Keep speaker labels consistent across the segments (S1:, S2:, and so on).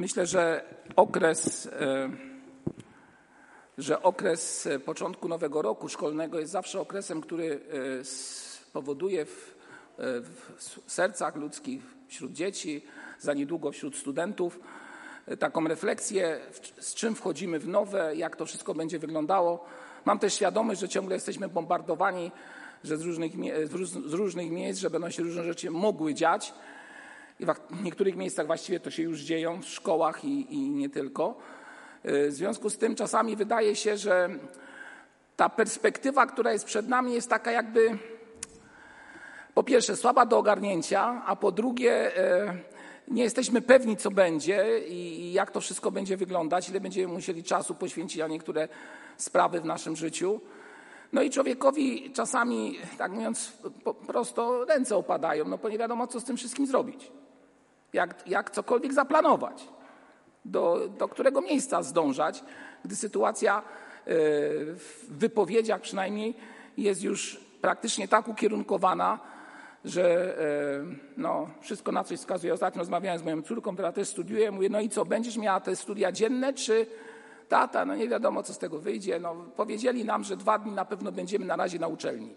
S1: Myślę, że okres, e, że okres początku nowego roku szkolnego jest zawsze okresem, który e, spowoduje w, e, w sercach ludzkich, wśród dzieci, za niedługo wśród studentów, taką refleksję, z czym wchodzimy w nowe, jak to wszystko będzie wyglądało. Mam też świadomość, że ciągle jesteśmy bombardowani że z różnych, z różnych miejsc, że będą się różne rzeczy mogły dziać. I w niektórych miejscach właściwie to się już dzieją, w szkołach i, i nie tylko. W związku z tym czasami wydaje się, że ta perspektywa, która jest przed nami, jest taka jakby po pierwsze słaba do ogarnięcia, a po drugie e, nie jesteśmy pewni, co będzie i jak to wszystko będzie wyglądać, ile będziemy musieli czasu poświęcić na niektóre sprawy w naszym życiu. No i człowiekowi czasami, tak mówiąc prosto, ręce opadają, no bo nie wiadomo, co z tym wszystkim zrobić. Jak, jak cokolwiek zaplanować, do, do którego miejsca zdążać, gdy sytuacja e, w wypowiedziach przynajmniej jest już praktycznie tak ukierunkowana, że e, no, wszystko na coś wskazuje. Ostatnio rozmawiałem z moją córką, która też studiuje, mówię, no i co, będziesz miała te studia dzienne, czy tata, no nie wiadomo, co z tego wyjdzie. No, powiedzieli nam, że dwa dni na pewno będziemy na razie na uczelni.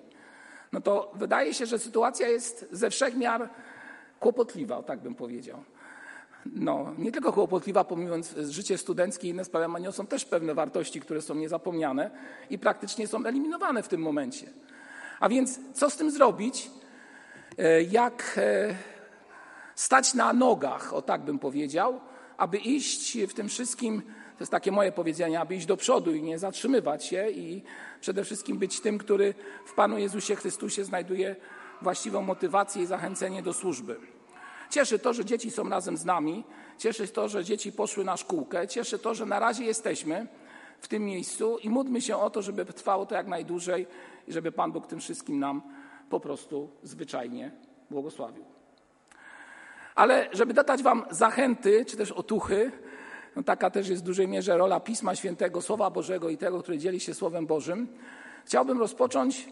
S1: No to wydaje się, że sytuacja jest ze wszech miar kłopotliwa, tak bym powiedział. No, nie tylko kłopotliwa, pomijając życie studenckie i inne sprawy, niosą też pewne wartości, które są niezapomniane i praktycznie są eliminowane w tym momencie. A więc co z tym zrobić? E, jak e, stać na nogach, o tak bym powiedział, aby iść w tym wszystkim to jest takie moje powiedzenie, aby iść do przodu i nie zatrzymywać się i przede wszystkim być tym, który w Panu Jezusie Chrystusie znajduje właściwą motywację i zachęcenie do służby. Cieszy to, że dzieci są razem z nami, cieszy to, że dzieci poszły na szkółkę, cieszy to, że na razie jesteśmy w tym miejscu i módlmy się o to, żeby trwało to jak najdłużej i żeby Pan Bóg tym wszystkim nam po prostu zwyczajnie błogosławił. Ale żeby dać Wam zachęty, czy też otuchy, no taka też jest w dużej mierze rola Pisma Świętego, Słowa Bożego i tego, który dzieli się Słowem Bożym. Chciałbym rozpocząć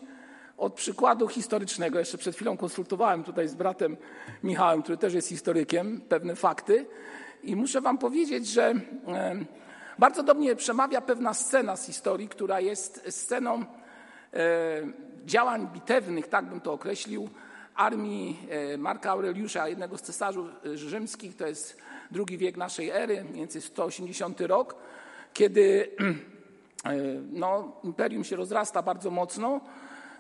S1: od przykładu historycznego. Jeszcze przed chwilą konsultowałem tutaj z bratem Michałem, który też jest historykiem, pewne fakty. I muszę Wam powiedzieć, że bardzo do mnie przemawia pewna scena z historii, która jest sceną działań bitewnych, tak bym to określił, armii e, Marka Aureliusza, jednego z cesarzów e, rzymskich. To jest drugi wiek naszej ery, mniej więcej 180 rok, kiedy e, no, imperium się rozrasta bardzo mocno.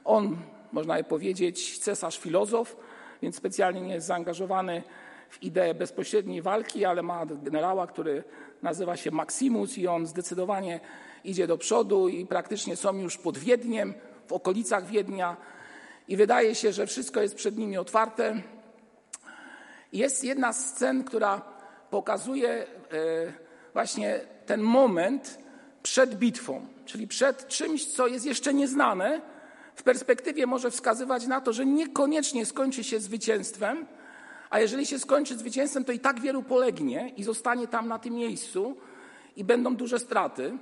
S1: On, można je powiedzieć, cesarz filozof, więc specjalnie nie jest zaangażowany w ideę bezpośredniej walki, ale ma generała, który nazywa się Maximus i on zdecydowanie idzie do przodu i praktycznie są już pod Wiedniem, w okolicach Wiednia i wydaje się, że wszystko jest przed nimi otwarte. Jest jedna z scen, która pokazuje e, właśnie ten moment przed bitwą, czyli przed czymś, co jest jeszcze nieznane, w perspektywie może wskazywać na to, że niekoniecznie skończy się zwycięstwem, a jeżeli się skończy zwycięstwem, to i tak wielu polegnie i zostanie tam na tym miejscu i będą duże straty.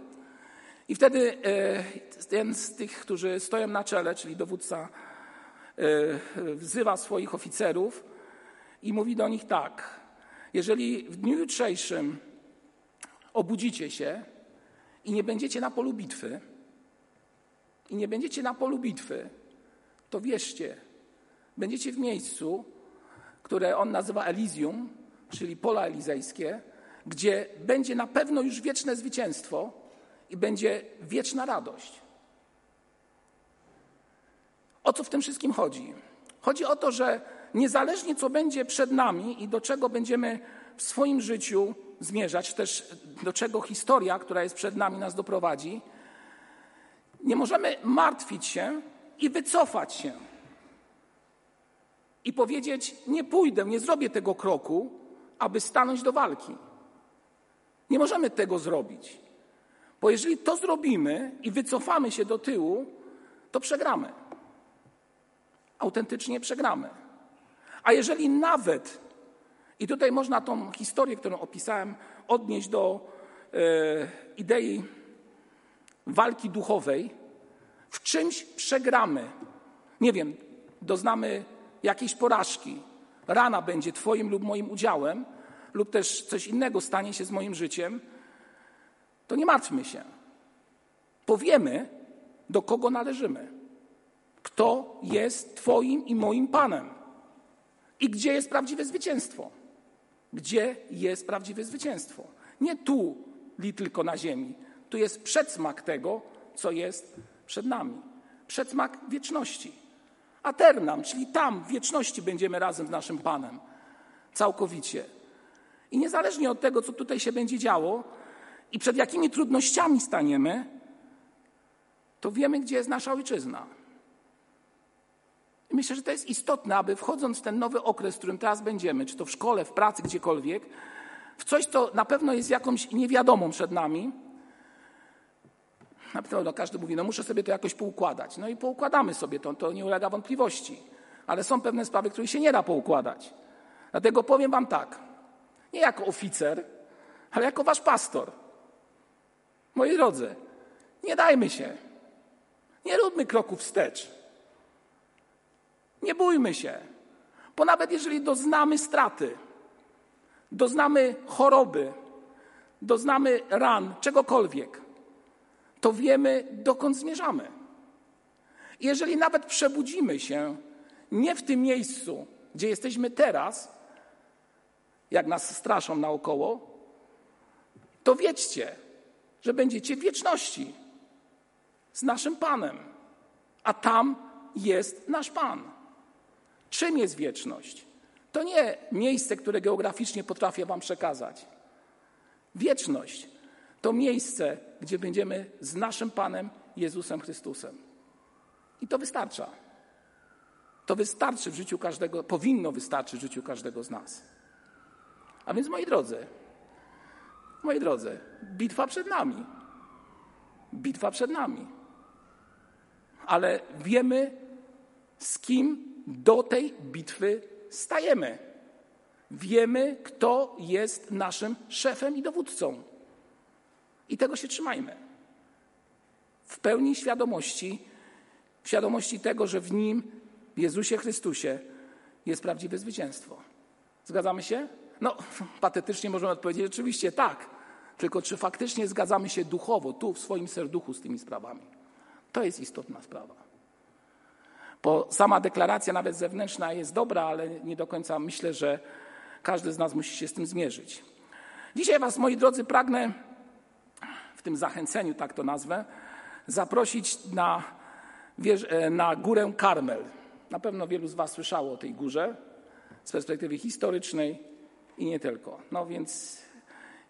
S1: I wtedy e, jeden z tych, którzy stoją na czele, czyli dowódca, e, wzywa swoich oficerów i mówi do nich tak: jeżeli w dniu jutrzejszym obudzicie się i nie będziecie na polu bitwy, i nie będziecie na polu bitwy, to wierzcie, będziecie w miejscu, które on nazywa Elysium, czyli pola elizejskie, gdzie będzie na pewno już wieczne zwycięstwo i będzie wieczna radość. O co w tym wszystkim chodzi? Chodzi o to, że niezależnie co będzie przed nami i do czego będziemy w swoim życiu zmierzać, też do czego historia, która jest przed nami, nas doprowadzi, nie możemy martwić się i wycofać się. I powiedzieć: Nie pójdę, nie zrobię tego kroku, aby stanąć do walki. Nie możemy tego zrobić. Bo jeżeli to zrobimy i wycofamy się do tyłu, to przegramy. Autentycznie przegramy. A jeżeli nawet, i tutaj można tą historię, którą opisałem, odnieść do e, idei walki duchowej, w czymś przegramy, nie wiem, doznamy jakiejś porażki, rana będzie Twoim lub moim udziałem, lub też coś innego stanie się z moim życiem, to nie martwmy się. Powiemy, do kogo należymy. Kto jest Twoim i moim Panem. I gdzie jest prawdziwe zwycięstwo. Gdzie jest prawdziwe zwycięstwo. Nie tu, li tylko na ziemi. Tu jest przedsmak tego, co jest przed nami. Przedsmak wieczności. Aternam, czyli tam w wieczności będziemy razem z naszym Panem. Całkowicie. I niezależnie od tego, co tutaj się będzie działo i przed jakimi trudnościami staniemy, to wiemy, gdzie jest nasza ojczyzna. I myślę, że to jest istotne, aby wchodząc w ten nowy okres, w którym teraz będziemy, czy to w szkole, w pracy, gdziekolwiek, w coś, co na pewno jest jakąś niewiadomą przed nami, na pewno każdy mówi, no muszę sobie to jakoś poukładać. No i poukładamy sobie to, to nie ulega wątpliwości. Ale są pewne sprawy, których się nie da poukładać. Dlatego powiem wam tak, nie jako oficer, ale jako wasz pastor. Moi drodzy, nie dajmy się. Nie róbmy kroków wstecz. Nie bójmy się. Bo nawet jeżeli doznamy straty, doznamy choroby, doznamy ran, czegokolwiek, to wiemy, dokąd zmierzamy. Jeżeli nawet przebudzimy się nie w tym miejscu, gdzie jesteśmy teraz, jak nas straszą naokoło, to wiedzcie, że będziecie w wieczności z naszym Panem, a tam jest nasz Pan. Czym jest wieczność? To nie miejsce, które geograficznie potrafię Wam przekazać. Wieczność to miejsce, gdzie będziemy z naszym Panem Jezusem Chrystusem. I to wystarcza. To wystarczy w życiu każdego, powinno wystarczyć w życiu każdego z nas. A więc, moi drodzy, moi drodzy, bitwa przed nami. Bitwa przed nami. Ale wiemy, z kim do tej bitwy stajemy. Wiemy, kto jest naszym szefem i dowódcą. I tego się trzymajmy. W pełni świadomości, świadomości tego, że w Nim, w Jezusie Chrystusie, jest prawdziwe zwycięstwo. Zgadzamy się? No, patetycznie możemy odpowiedzieć, oczywiście tak. Tylko czy faktycznie zgadzamy się duchowo, tu w swoim serduchu z tymi sprawami? To jest istotna sprawa. Bo sama deklaracja, nawet zewnętrzna, jest dobra, ale nie do końca myślę, że każdy z nas musi się z tym zmierzyć. Dzisiaj Was, moi drodzy, pragnę w tym zachęceniu, tak to nazwę, zaprosić na, e, na górę Karmel. Na pewno wielu z Was słyszało o tej górze z perspektywy historycznej i nie tylko. No więc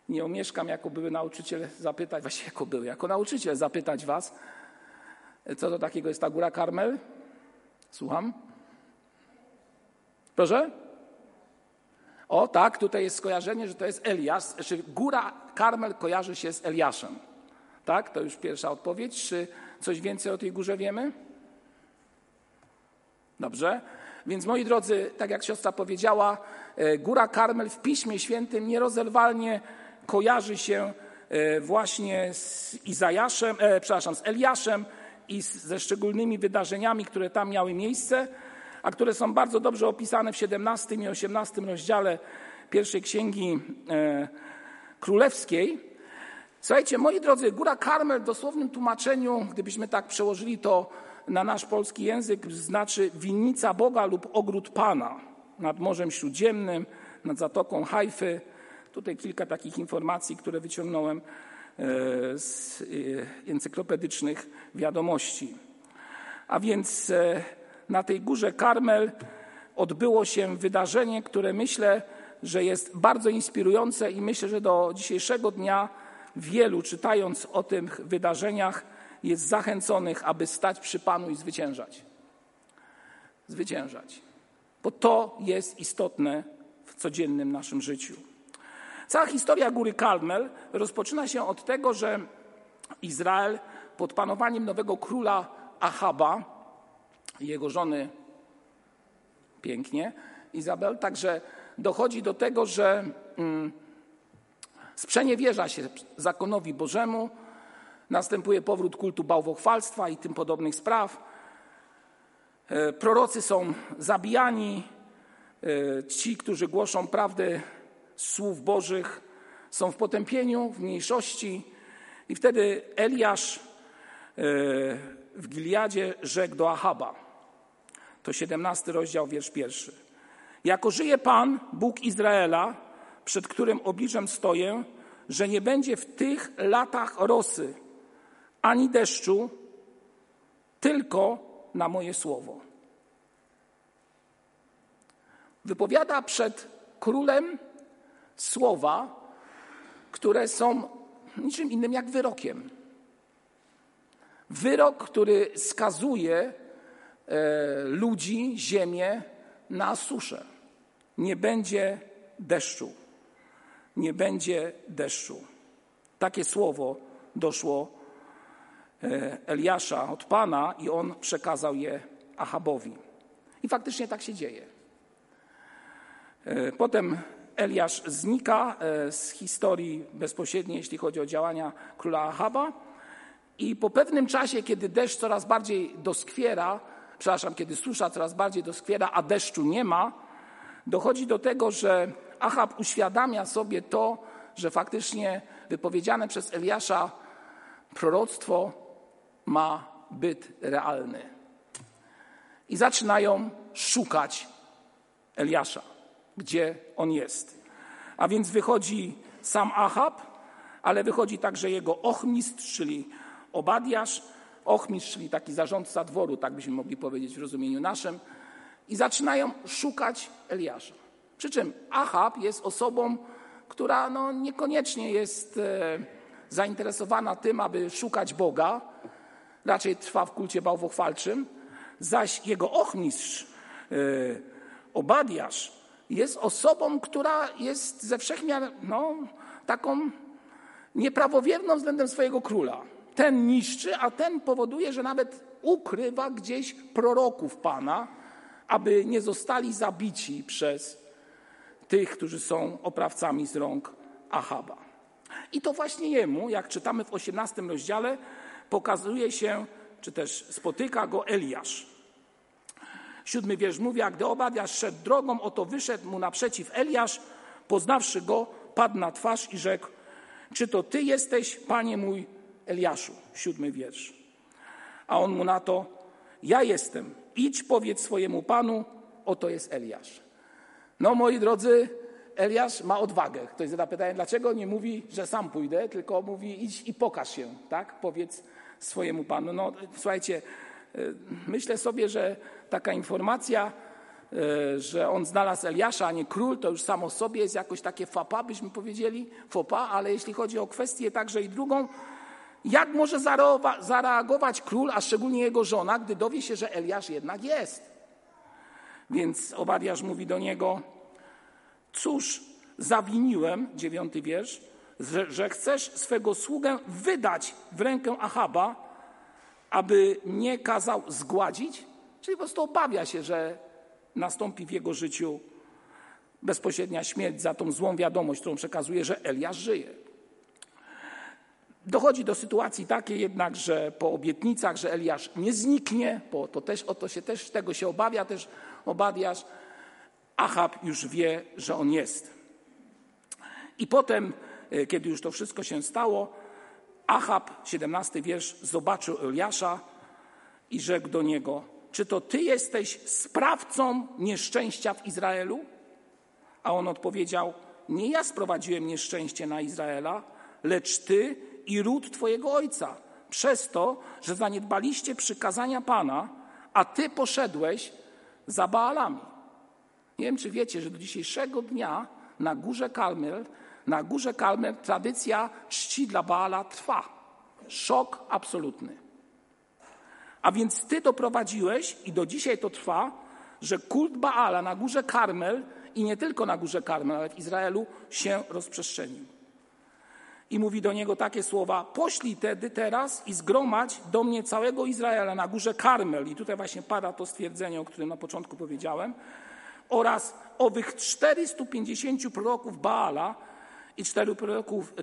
S1: nie omieszkam jako były nauczyciel zapytać, właśnie jako były, jako nauczyciel zapytać Was, co to takiego jest ta góra Karmel? Słucham? Proszę? O tak, tutaj jest skojarzenie, że to jest Eliasz, znaczy góra Karmel kojarzy się z Eliaszem. Tak, to już pierwsza odpowiedź. Czy coś więcej o tej górze wiemy? Dobrze. Więc moi drodzy, tak jak siostra powiedziała, e, góra Karmel w Piśmie Świętym nierozerwalnie kojarzy się e, właśnie z Izajaszem, e, przepraszam, z Eliaszem i ze szczególnymi wydarzeniami, które tam miały miejsce a które są bardzo dobrze opisane w 17 i 18 rozdziale pierwszej księgi e, królewskiej. Słuchajcie, moi drodzy, Góra Karmel w dosłownym tłumaczeniu, gdybyśmy tak przełożyli to na nasz polski język, znaczy winnica Boga lub ogród Pana nad Morzem Śródziemnym, nad Zatoką Hajfy. Tutaj kilka takich informacji, które wyciągnąłem e, z e, encyklopedycznych wiadomości. A więc na tej górze Karmel odbyło się wydarzenie, które myślę, że jest bardzo inspirujące i myślę, że do dzisiejszego dnia wielu, czytając o tych wydarzeniach, jest zachęconych, aby stać przy Panu i zwyciężać. Zwyciężać. Bo to jest istotne w codziennym naszym życiu. Cała historia góry Karmel rozpoczyna się od tego, że Izrael pod panowaniem nowego króla Ahaba jego żony pięknie, Izabel. Także dochodzi do tego, że mm, sprzeniewierza się zakonowi Bożemu, następuje powrót kultu bałwochwalstwa i tym podobnych spraw. E, prorocy są zabijani, e, ci, którzy głoszą prawdę, słów Bożych są w potępieniu, w mniejszości. I wtedy Eliasz e, w Giliadzie rzekł do Ahaba. To 17 rozdział, wiersz pierwszy. Jako żyje Pan, Bóg Izraela, przed którym obliczem stoję, że nie będzie w tych latach rosy ani deszczu, tylko na moje słowo. Wypowiada przed królem słowa, które są niczym innym jak wyrokiem. Wyrok, który skazuje ludzi, ziemię na suszę. Nie będzie deszczu. Nie będzie deszczu. Takie słowo doszło e, Eliasza od Pana i on przekazał je Achabowi. I faktycznie tak się dzieje. E, potem Eliasz znika e, z historii bezpośredniej, jeśli chodzi o działania króla Ahaba. I po pewnym czasie, kiedy deszcz coraz bardziej doskwiera, przepraszam, kiedy susza coraz bardziej doskwiera, a deszczu nie ma, dochodzi do tego, że Achab uświadamia sobie to, że faktycznie wypowiedziane przez Eliasza proroctwo ma byt realny. I zaczynają szukać Eliasza gdzie on jest. A więc wychodzi sam Achab, ale wychodzi także jego ochmistrz, czyli Obadiasz, ochmistrz, czyli taki zarządca dworu, tak byśmy mogli powiedzieć w rozumieniu naszym, i zaczynają szukać Eliasza. Przy czym Achab jest osobą, która no, niekoniecznie jest e, zainteresowana tym, aby szukać Boga, raczej trwa w kulcie bałwochwalczym, zaś jego ochmistrz, e, Obadiasz, jest osobą, która jest ze wszechmiar no, taką nieprawowierną względem swojego króla. Ten niszczy, a ten powoduje, że nawet ukrywa gdzieś proroków Pana, aby nie zostali zabici przez tych, którzy są oprawcami z rąk Ahaba. I to właśnie jemu, jak czytamy w 18 rozdziale, pokazuje się, czy też spotyka go Eliasz. Siódmy wiersz mówi, a gdy Obadiasz szedł drogą, oto wyszedł mu naprzeciw Eliasz, poznawszy go, padł na twarz i rzekł, czy to ty jesteś, panie mój Eliaszu? Siódmy wiersz. A on mu na to, ja jestem, idź powiedz swojemu panu, oto jest Eliasz. No moi drodzy, Eliasz ma odwagę. Ktoś zada pytanie, dlaczego nie mówi, że sam pójdę, tylko mówi idź i pokaż się, tak? Powiedz swojemu panu. No słuchajcie, y, myślę sobie, że taka informacja, e, że on znalazł Eliasza, a nie król, to już samo sobie jest jakoś takie fapa, byśmy powiedzieli, fopa, ale jeśli chodzi o kwestię także i drugą, jak może zareagować król, a szczególnie jego żona, gdy dowie się, że Eliasz jednak jest? Więc Obadiasz mówi do niego, cóż zawiniłem, dziewiąty wiersz, że, że chcesz swego sługę wydać w rękę Achaba, aby nie kazał zgładzić? Czyli po prostu obawia się, że nastąpi w jego życiu bezpośrednia śmierć za tą złą wiadomość, którą przekazuje, że Eliasz żyje. Dochodzi do sytuacji takiej jednak, że po obietnicach, że Eliasz nie zniknie, bo to też, o to się też, tego się obawia też Obadiasz, Achab już wie, że on jest. I potem, e, kiedy już to wszystko się stało, Achab, 17 wiersz, zobaczył Eliasza i rzekł do niego, czy to ty jesteś sprawcą nieszczęścia w Izraelu? A on odpowiedział, nie ja sprowadziłem nieszczęście na Izraela, lecz ty i ród twojego ojca, przez to, że zaniedbaliście przykazania Pana, a ty poszedłeś za Baalami. Nie wiem, czy wiecie, że do dzisiejszego dnia na górze Kalmel, na górze Kalmel tradycja czci dla Baala trwa. Szok absolutny. A więc ty doprowadziłeś, i do dzisiaj to trwa, że kult Baala na górze Karmel i nie tylko na górze Karmel, ale w Izraelu się rozprzestrzenił. I mówi do niego takie słowa: Poślij tedy teraz i zgromadź do mnie całego Izraela na górze Karmel. I tutaj właśnie pada to stwierdzenie, o którym na początku powiedziałem. Oraz owych 450 proroków Baala i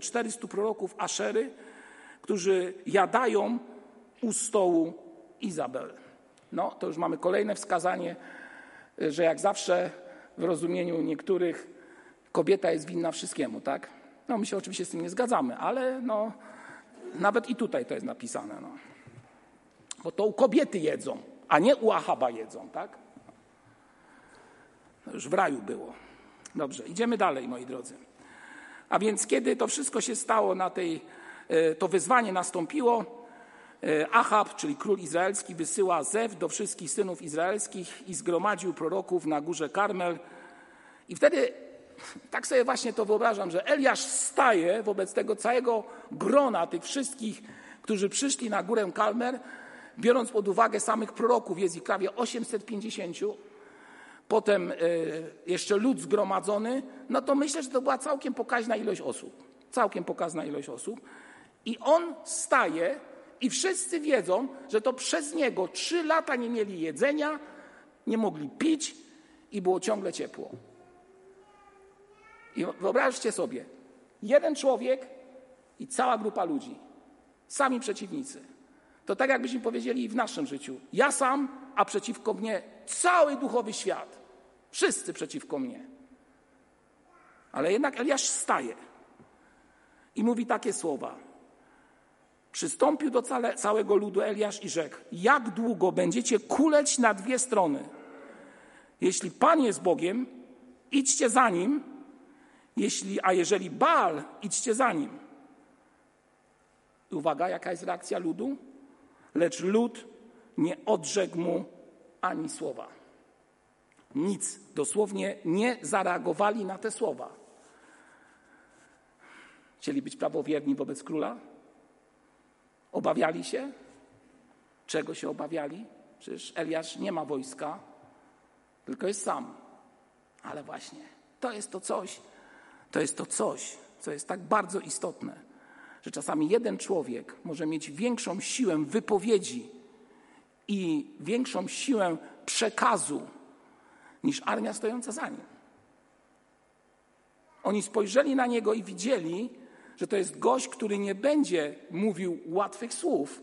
S1: 400 proroków Aszery, którzy jadają u stołu Izabel. No, to już mamy kolejne wskazanie, że jak zawsze w rozumieniu niektórych kobieta jest winna wszystkiemu, tak? No my się oczywiście z tym nie zgadzamy, ale no, nawet i tutaj to jest napisane. No. Bo to u kobiety jedzą, a nie u Ahaba jedzą, tak? No już w raju było. Dobrze, idziemy dalej, moi drodzy. A więc kiedy to wszystko się stało na tej, e, to wyzwanie nastąpiło, e, Ahab, czyli król izraelski, wysyła zew do wszystkich synów izraelskich i zgromadził proroków na górze Karmel. I wtedy tak sobie właśnie to wyobrażam, że Eliasz staje wobec tego całego grona tych wszystkich, którzy przyszli na górę Karmel, biorąc pod uwagę samych proroków, jest ich prawie 850, potem e, jeszcze lud zgromadzony, no to myślę, że to była całkiem pokaźna ilość osób. Całkiem pokaźna ilość osób. I on staje i wszyscy wiedzą, że to przez niego trzy lata nie mieli jedzenia, nie mogli pić i było ciągle ciepło. I wyobraźcie sobie, jeden człowiek i cała grupa ludzi, sami przeciwnicy. To tak jakbyśmy powiedzieli w naszym życiu. Ja sam, a przeciwko mnie cały duchowy świat. Wszyscy przeciwko mnie. Ale jednak Eliasz staje i mówi takie słowa. Przystąpił do całe, całego ludu Eliasz i rzekł: Jak długo będziecie kuleć na dwie strony? Jeśli Pan jest Bogiem, idźcie za nim, jeśli, a jeżeli Baal, idźcie za nim. I uwaga, jaka jest reakcja ludu? Lecz lud nie odrzekł mu ani słowa. Nic, dosłownie nie zareagowali na te słowa. Chcieli być prawowierni wobec króla? Obawiali się? Czego się obawiali? Przecież Eliasz nie ma wojska, tylko jest sam. Ale właśnie, to jest to coś, to jest to coś, co jest tak bardzo istotne, że czasami jeden człowiek może mieć większą siłę wypowiedzi i większą siłę przekazu niż armia stojąca za nim. Oni spojrzeli na niego i widzieli, że to jest gość, który nie będzie mówił łatwych słów,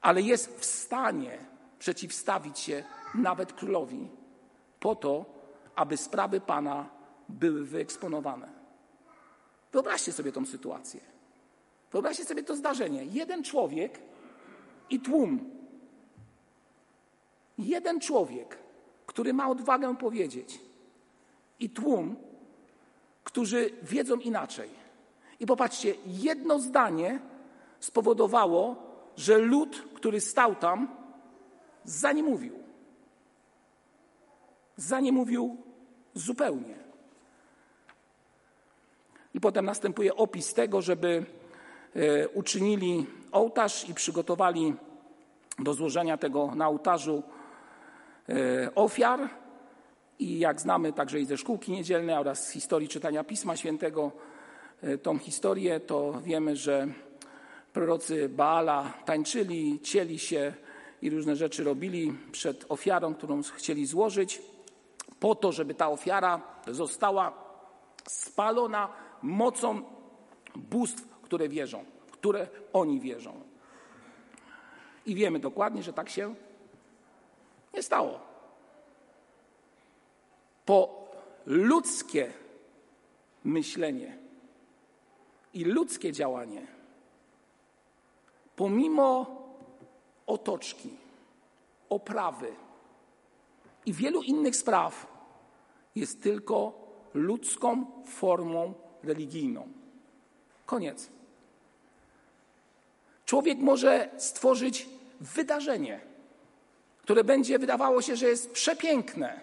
S1: ale jest w stanie przeciwstawić się nawet królowi po to, aby sprawy Pana były wyeksponowane. Wyobraźcie sobie tą sytuację. Wyobraźcie sobie to zdarzenie. Jeden człowiek i tłum. Jeden człowiek, który ma odwagę powiedzieć, i tłum, którzy wiedzą inaczej. I popatrzcie, jedno zdanie spowodowało, że lud, który stał tam, za nie mówił. Za nie mówił zupełnie. I potem następuje opis tego, żeby e, uczynili ołtarz i przygotowali do złożenia tego na ołtarzu e, ofiar. I jak znamy także i ze szkółki niedzielnej oraz z historii czytania Pisma Świętego e, tą historię, to wiemy, że prorocy Baala tańczyli, cieli się i różne rzeczy robili przed ofiarą, którą chcieli złożyć, po to, żeby ta ofiara została spalona mocą bóstw, które wierzą, w które oni wierzą. I wiemy dokładnie, że tak się nie stało. Po ludzkie myślenie i ludzkie działanie, pomimo otoczki, oprawy i wielu innych spraw, jest tylko ludzką formą religijną. Koniec. Człowiek może stworzyć wydarzenie, które będzie wydawało się, że jest przepiękne.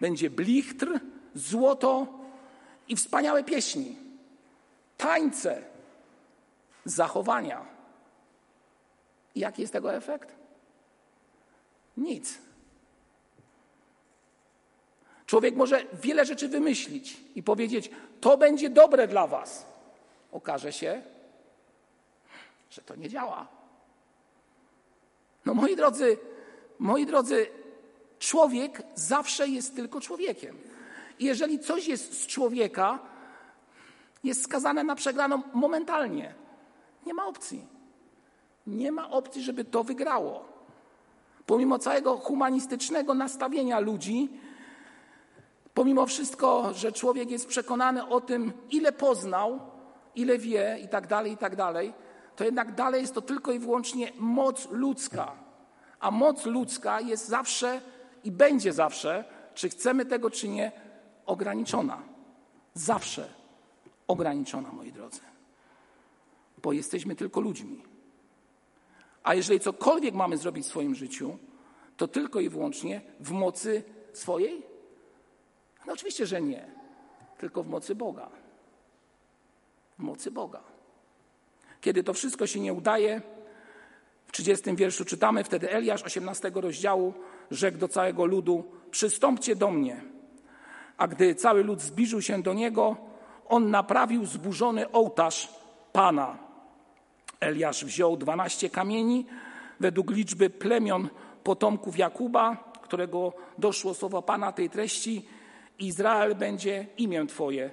S1: Będzie blichtr, złoto i wspaniałe pieśni, tańce, zachowania. I jaki jest tego efekt? Nic. Człowiek może wiele rzeczy wymyślić i powiedzieć: To będzie dobre dla Was. Okaże się, że to nie działa. No moi drodzy, moi drodzy, człowiek zawsze jest tylko człowiekiem. I jeżeli coś jest z człowieka, jest skazane na przegraną momentalnie. Nie ma opcji. Nie ma opcji, żeby to wygrało. Pomimo całego humanistycznego nastawienia ludzi, Pomimo wszystko, że człowiek jest przekonany o tym, ile poznał, ile wie i tak dalej, i tak dalej, to jednak dalej jest to tylko i wyłącznie moc ludzka. A moc ludzka jest zawsze i będzie zawsze, czy chcemy tego, czy nie, ograniczona. Zawsze ograniczona, moi drodzy. Bo jesteśmy tylko ludźmi. A jeżeli cokolwiek mamy zrobić w swoim życiu, to tylko i wyłącznie w mocy swojej? No oczywiście, że nie. Tylko w mocy Boga. W mocy Boga. Kiedy to wszystko się nie udaje, w 30 wierszu czytamy, wtedy Eliasz 18 rozdziału rzekł do całego ludu: Przystąpcie do mnie. A gdy cały lud zbliżył się do niego, on naprawił zburzony ołtarz Pana. Eliasz wziął dwanaście kamieni według liczby plemion potomków Jakuba, którego doszło słowo Pana tej treści: Izrael będzie imię Twoje.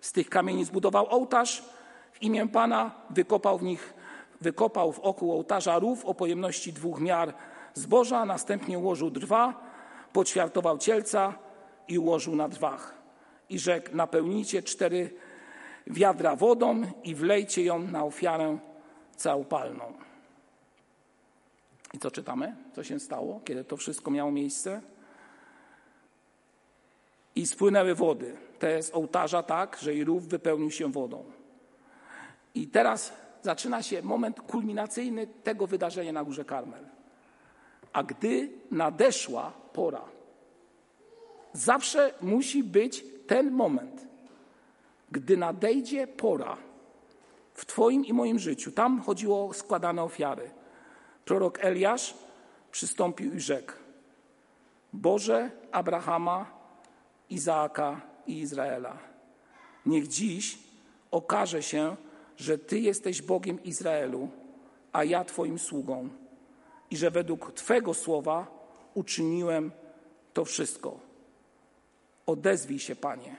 S1: Z tych kamieni zbudował ołtarz w imię Pana, wykopał w nich, wykopał wokół ołtarza rów o pojemności dwóch miar zboża, następnie ułożył drwa, poćwiartował cielca i ułożył na drwach. I rzekł, napełnijcie cztery wiadra wodą i wlejcie ją na ofiarę całopalną. I co czytamy? Co się stało, kiedy to wszystko miało miejsce? I spłynęły wody. To jest ołtarza tak, że i rów wypełnił się wodą. I teraz zaczyna się moment kulminacyjny tego wydarzenia na Górze Karmel. A gdy nadeszła pora, zawsze musi być ten moment, gdy nadejdzie pora w Twoim i moim życiu. Tam chodziło o składane ofiary. Prorok Eliasz przystąpił i rzekł: Boże Abrahama, Izaaka i Izraela, niech dziś okaże się, że Ty jesteś Bogiem Izraelu, a ja Twoim sługą, i że według Twego słowa uczyniłem to wszystko. Odezwij się, Panie,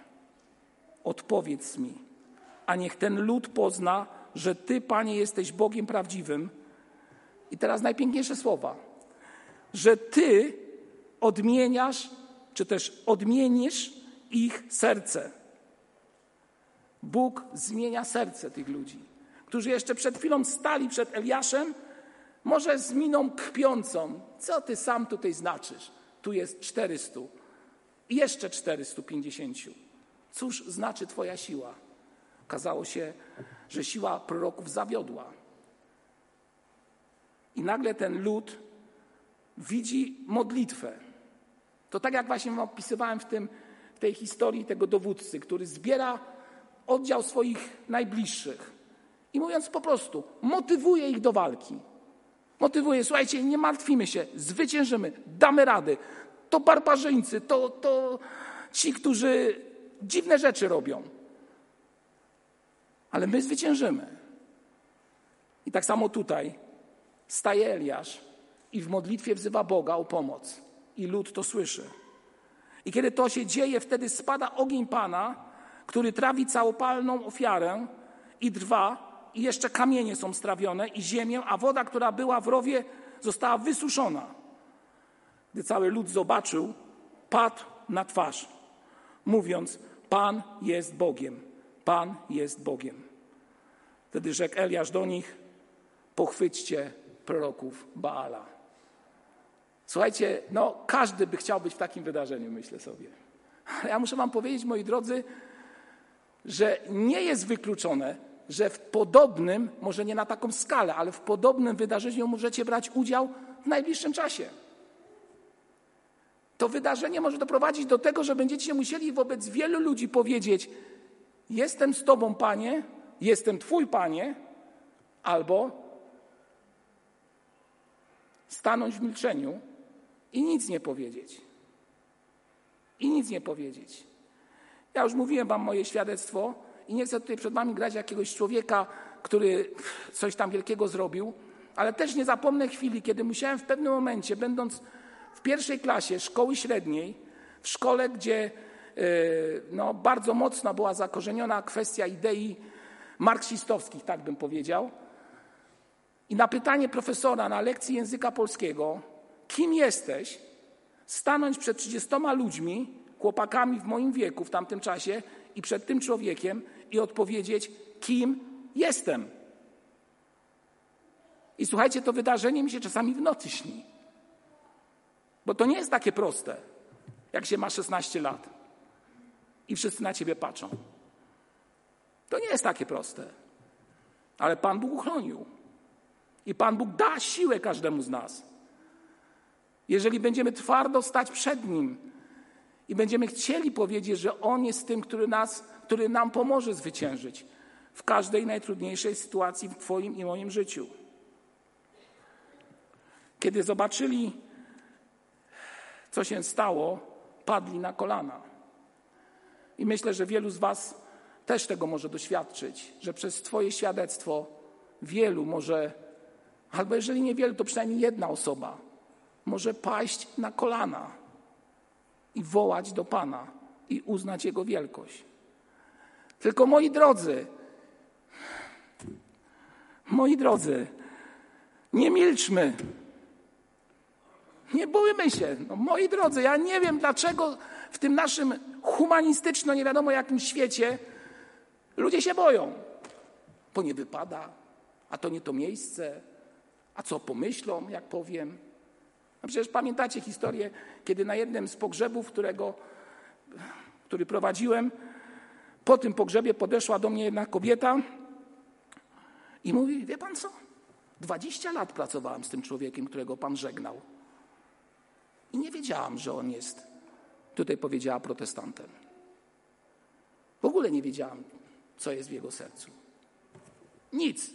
S1: odpowiedz mi, a niech ten lud pozna, że Ty, Panie, jesteś Bogiem prawdziwym. I teraz najpiękniejsze słowa, że Ty odmieniasz, czy też odmienisz ich serce. Bóg zmienia serce tych ludzi, którzy jeszcze przed chwilą stali przed Eliaszem, może z miną kpiącą. Co ty sam tutaj znaczysz? Tu jest 400 i jeszcze 450. Cóż znaczy Twoja siła? Okazało się, że siła proroków zawiodła. I nagle ten lud widzi modlitwę. To tak jak właśnie opisywałem w, tym, w tej historii tego dowódcy, który zbiera oddział swoich najbliższych i mówiąc po prostu, motywuje ich do walki. Motywuje, słuchajcie, nie martwimy się, zwyciężymy, damy rady. To barbarzyńcy, to, to ci, którzy dziwne rzeczy robią. Ale my zwyciężymy. I tak samo tutaj staje Eliasz i w modlitwie wzywa Boga o pomoc. I lud to słyszy. I kiedy to się dzieje, wtedy spada ogień Pana, który trawi całopalną ofiarę i drwa, i jeszcze kamienie są strawione, i ziemię, a woda, która była w rowie, została wysuszona. Gdy cały lud zobaczył, padł na twarz, mówiąc: Pan jest Bogiem, Pan jest Bogiem. Wtedy rzekł Eliasz do nich: Pochwyćcie proroków Baala. Słuchajcie, no każdy by chciał być w takim wydarzeniu, myślę sobie. Ale ja muszę Wam powiedzieć, moi drodzy, że nie jest wykluczone, że w podobnym, może nie na taką skalę, ale w podobnym wydarzeniu możecie brać udział w najbliższym czasie. To wydarzenie może doprowadzić do tego, że będziecie musieli wobec wielu ludzi powiedzieć: Jestem z Tobą, Panie, jestem Twój Panie, albo stanąć w milczeniu i nic nie powiedzieć. I nic nie powiedzieć. Ja już mówiłem Wam moje świadectwo i nie chcę tutaj przed Wami grać jakiegoś człowieka, który coś tam wielkiego zrobił, ale też nie zapomnę chwili, kiedy musiałem w pewnym momencie, będąc w pierwszej klasie szkoły średniej, w szkole, gdzie e, no, bardzo mocno była zakorzeniona kwestia idei marksistowskich, tak bym powiedział. I na pytanie profesora na lekcji języka polskiego, kim jesteś, stanąć przed trzydziestoma ludźmi, chłopakami w moim wieku w tamtym czasie i przed tym człowiekiem i odpowiedzieć, kim jestem. I słuchajcie, to wydarzenie mi się czasami w nocy śni. Bo to nie jest takie proste, jak się ma 16 lat i wszyscy na ciebie patrzą. To nie jest takie proste. Ale Pan Bóg uchronił. I Pan Bóg da siłę każdemu z nas. Jeżeli będziemy twardo stać przed Nim i będziemy chcieli powiedzieć, że On jest tym, który, nas, który nam pomoże zwyciężyć w każdej najtrudniejszej sytuacji w Twoim i moim życiu. Kiedy zobaczyli, co się stało, padli na kolana. I myślę, że wielu z Was też tego może doświadczyć, że przez Twoje świadectwo wielu może, albo jeżeli nie wielu, to przynajmniej jedna osoba może paść na kolana i wołać do Pana i uznać Jego wielkość. Tylko moi drodzy, moi drodzy, nie milczmy. Nie bójmy się. No, moi drodzy, ja nie wiem dlaczego w tym naszym humanistyczno nie wiadomo jakim świecie ludzie się boją. Bo nie wypada, a to nie to miejsce, a co pomyślą, jak powiem. No przecież pamiętacie historię, kiedy na jednym z pogrzebów, którego, który prowadziłem, po tym pogrzebie podeszła do mnie jedna kobieta i mówi, wie pan co, 20 lat pracowałam z tym człowiekiem, którego pan żegnał. I nie wiedziałam, że on jest, tutaj powiedziała, protestantem. W ogóle nie wiedziałam, co jest w jego sercu. Nic.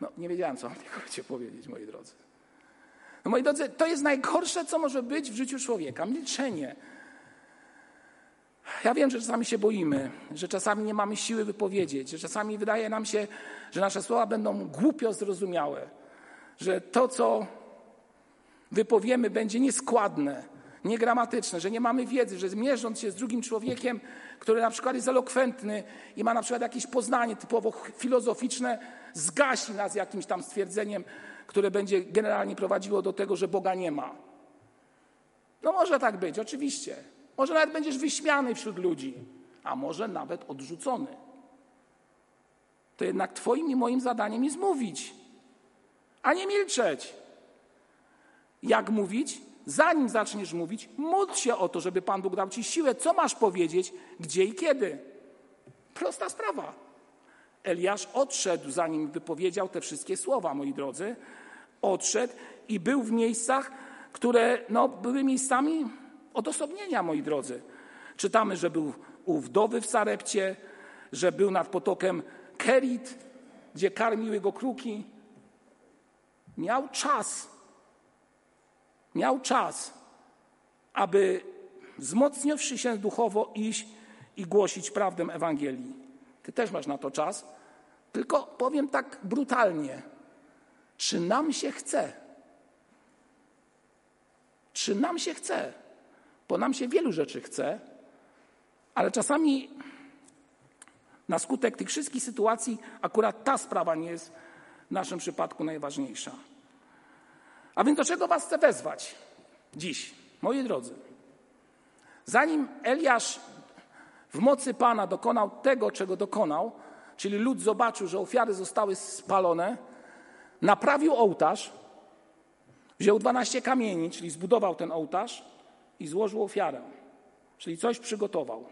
S1: No, nie wiedziałam, co mam tylko powiedzieć, moi drodzy. No, moi drodzy, to jest najgorsze, co może być w życiu człowieka milczenie. Ja wiem, że czasami się boimy, że czasami nie mamy siły wypowiedzieć, że czasami wydaje nam się, że nasze słowa będą głupio zrozumiałe, że to, co wypowiemy, będzie nieskładne, niegramatyczne, że nie mamy wiedzy, że mierząc się z drugim człowiekiem, który na przykład jest elokwentny i ma na przykład jakieś poznanie typowo filozoficzne, zgasi nas jakimś tam stwierdzeniem, które będzie generalnie prowadziło do tego, że Boga nie ma. No może tak być, oczywiście. Może nawet będziesz wyśmiany wśród ludzi, a może nawet odrzucony. To jednak Twoim i moim zadaniem jest mówić, a nie milczeć. Jak mówić? Zanim zaczniesz mówić, módl się o to, żeby Pan Bóg dał Ci siłę, co masz powiedzieć, gdzie i kiedy. Prosta sprawa. Eliasz odszedł, zanim wypowiedział te wszystkie słowa, moi drodzy. Odszedł i był w miejscach, które no, były miejscami odosobnienia, moi drodzy. Czytamy, że był u wdowy w Sarepcie, że był nad potokiem Kerit, gdzie karmiły go kruki. Miał czas miał czas, aby wzmocniwszy się duchowo iść i głosić prawdę Ewangelii. Ty też masz na to czas, tylko powiem tak brutalnie. Czy nam się chce? Czy nam się chce? Bo nam się wielu rzeczy chce, ale czasami na skutek tych wszystkich sytuacji akurat ta sprawa nie jest w naszym przypadku najważniejsza. A więc do czego Was chcę wezwać dziś, moi drodzy? Zanim Eliasz w mocy Pana dokonał tego, czego dokonał, czyli lud zobaczył, że ofiary zostały spalone, naprawił ołtarz, wziął 12 kamieni, czyli zbudował ten ołtarz i złożył ofiarę, czyli coś przygotował.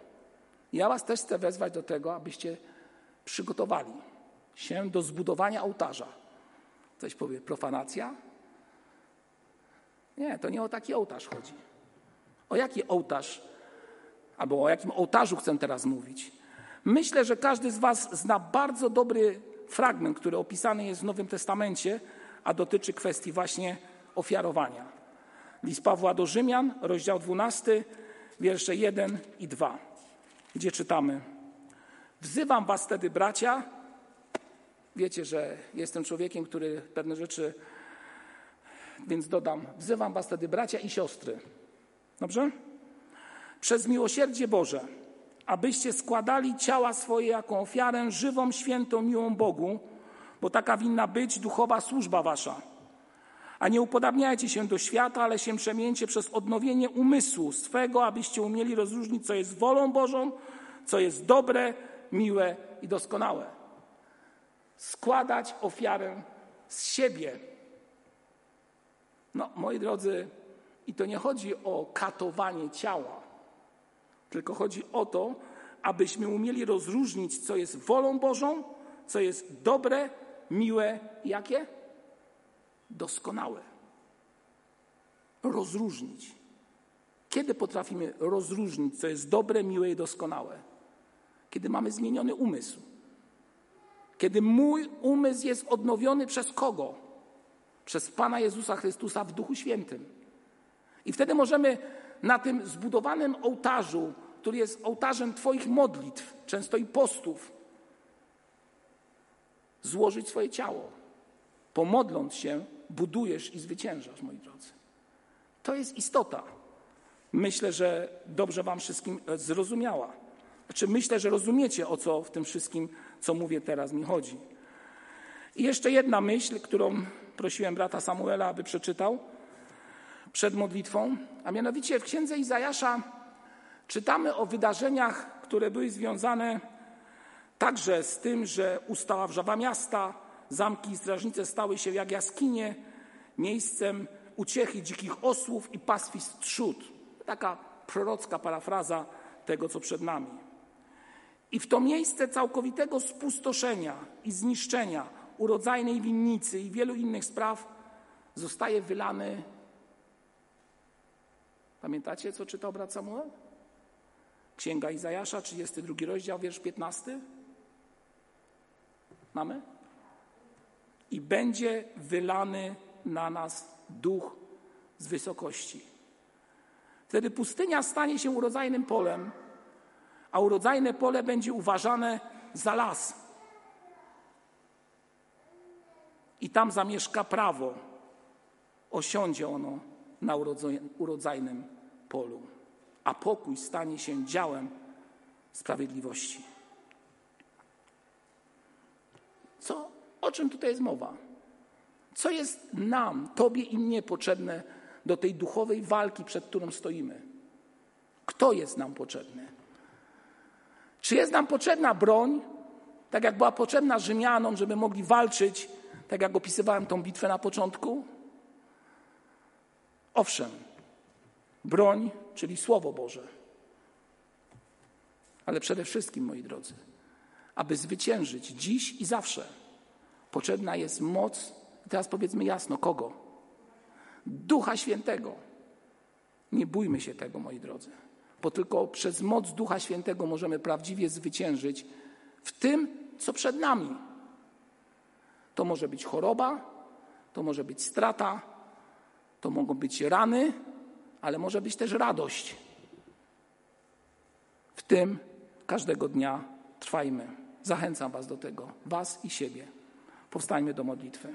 S1: Ja Was też chcę wezwać do tego, abyście przygotowali się do zbudowania ołtarza. Coś powie profanacja? Nie, to nie o taki ołtarz chodzi. O jaki ołtarz, albo o jakim ołtarzu chcę teraz mówić? Myślę, że każdy z Was zna bardzo dobry fragment, który opisany jest w Nowym Testamencie, a dotyczy kwestii właśnie ofiarowania. List Pawła do Rzymian, rozdział 12, wiersze 1 i 2, gdzie czytamy: Wzywam Was wtedy, bracia. Wiecie, że jestem człowiekiem, który pewne rzeczy więc dodam, wzywam was wtedy bracia i siostry. Dobrze? Przez miłosierdzie Boże, abyście składali ciała swoje jako ofiarę żywą, świętą, miłą Bogu, bo taka winna być duchowa służba wasza. A nie upodabniajcie się do świata, ale się przemieńcie przez odnowienie umysłu swego, abyście umieli rozróżnić, co jest wolą Bożą, co jest dobre, miłe i doskonałe. Składać ofiarę z siebie. No, moi drodzy, i to nie chodzi o katowanie ciała, tylko chodzi o to, abyśmy umieli rozróżnić, co jest wolą Bożą, co jest dobre, miłe, jakie? Doskonałe. Rozróżnić. Kiedy potrafimy rozróżnić, co jest dobre, miłe i doskonałe? Kiedy mamy zmieniony umysł. Kiedy mój umysł jest odnowiony przez kogo? Przez Pana Jezusa Chrystusa w Duchu Świętym. I wtedy możemy na tym zbudowanym ołtarzu, który jest ołtarzem Twoich modlitw, często i postów, złożyć swoje ciało. Pomodląc się, budujesz i zwyciężasz, moi drodzy. To jest istota. Myślę, że dobrze Wam wszystkim zrozumiała. Znaczy, myślę, że rozumiecie, o co w tym wszystkim, co mówię teraz, mi chodzi. I jeszcze jedna myśl, którą prosiłem brata Samuela, aby przeczytał przed modlitwą, a mianowicie w księdze Izajasza czytamy o wydarzeniach, które były związane także z tym, że ustała wrzawa miasta, zamki i strażnice stały się jak jaskinie, miejscem uciechy dzikich osłów i pastwisk trzód. Taka prorocka parafraza tego, co przed nami. I w to miejsce całkowitego spustoszenia i zniszczenia urodzajnej winnicy i wielu innych spraw zostaje wylany. Pamiętacie, co czytał brat Samuel? Księga Izajasza, 32 rozdział, wiersz 15. Mamy? I będzie wylany na nas duch z wysokości. Wtedy pustynia stanie się urodzajnym polem, a urodzajne pole będzie uważane za las. I tam zamieszka prawo. Osiądzie ono na urodzajnym polu, a pokój stanie się działem sprawiedliwości. Co, o czym tutaj jest mowa? Co jest nam, Tobie i mnie potrzebne do tej duchowej walki, przed którą stoimy? Kto jest nam potrzebny? Czy jest nam potrzebna broń, tak jak była potrzebna Rzymianom, żeby mogli walczyć, tak jak opisywałem tą bitwę na początku? Owszem, broń, czyli Słowo Boże. Ale przede wszystkim, moi drodzy, aby zwyciężyć dziś i zawsze, potrzebna jest moc, teraz powiedzmy jasno, kogo? Ducha Świętego. Nie bójmy się tego, moi drodzy bo tylko przez moc Ducha Świętego możemy prawdziwie zwyciężyć w tym, co przed nami. To może być choroba, to może być strata, to mogą być rany, ale może być też radość. W tym każdego dnia trwajmy. Zachęcam Was do tego, Was i siebie. Powstańmy do modlitwy.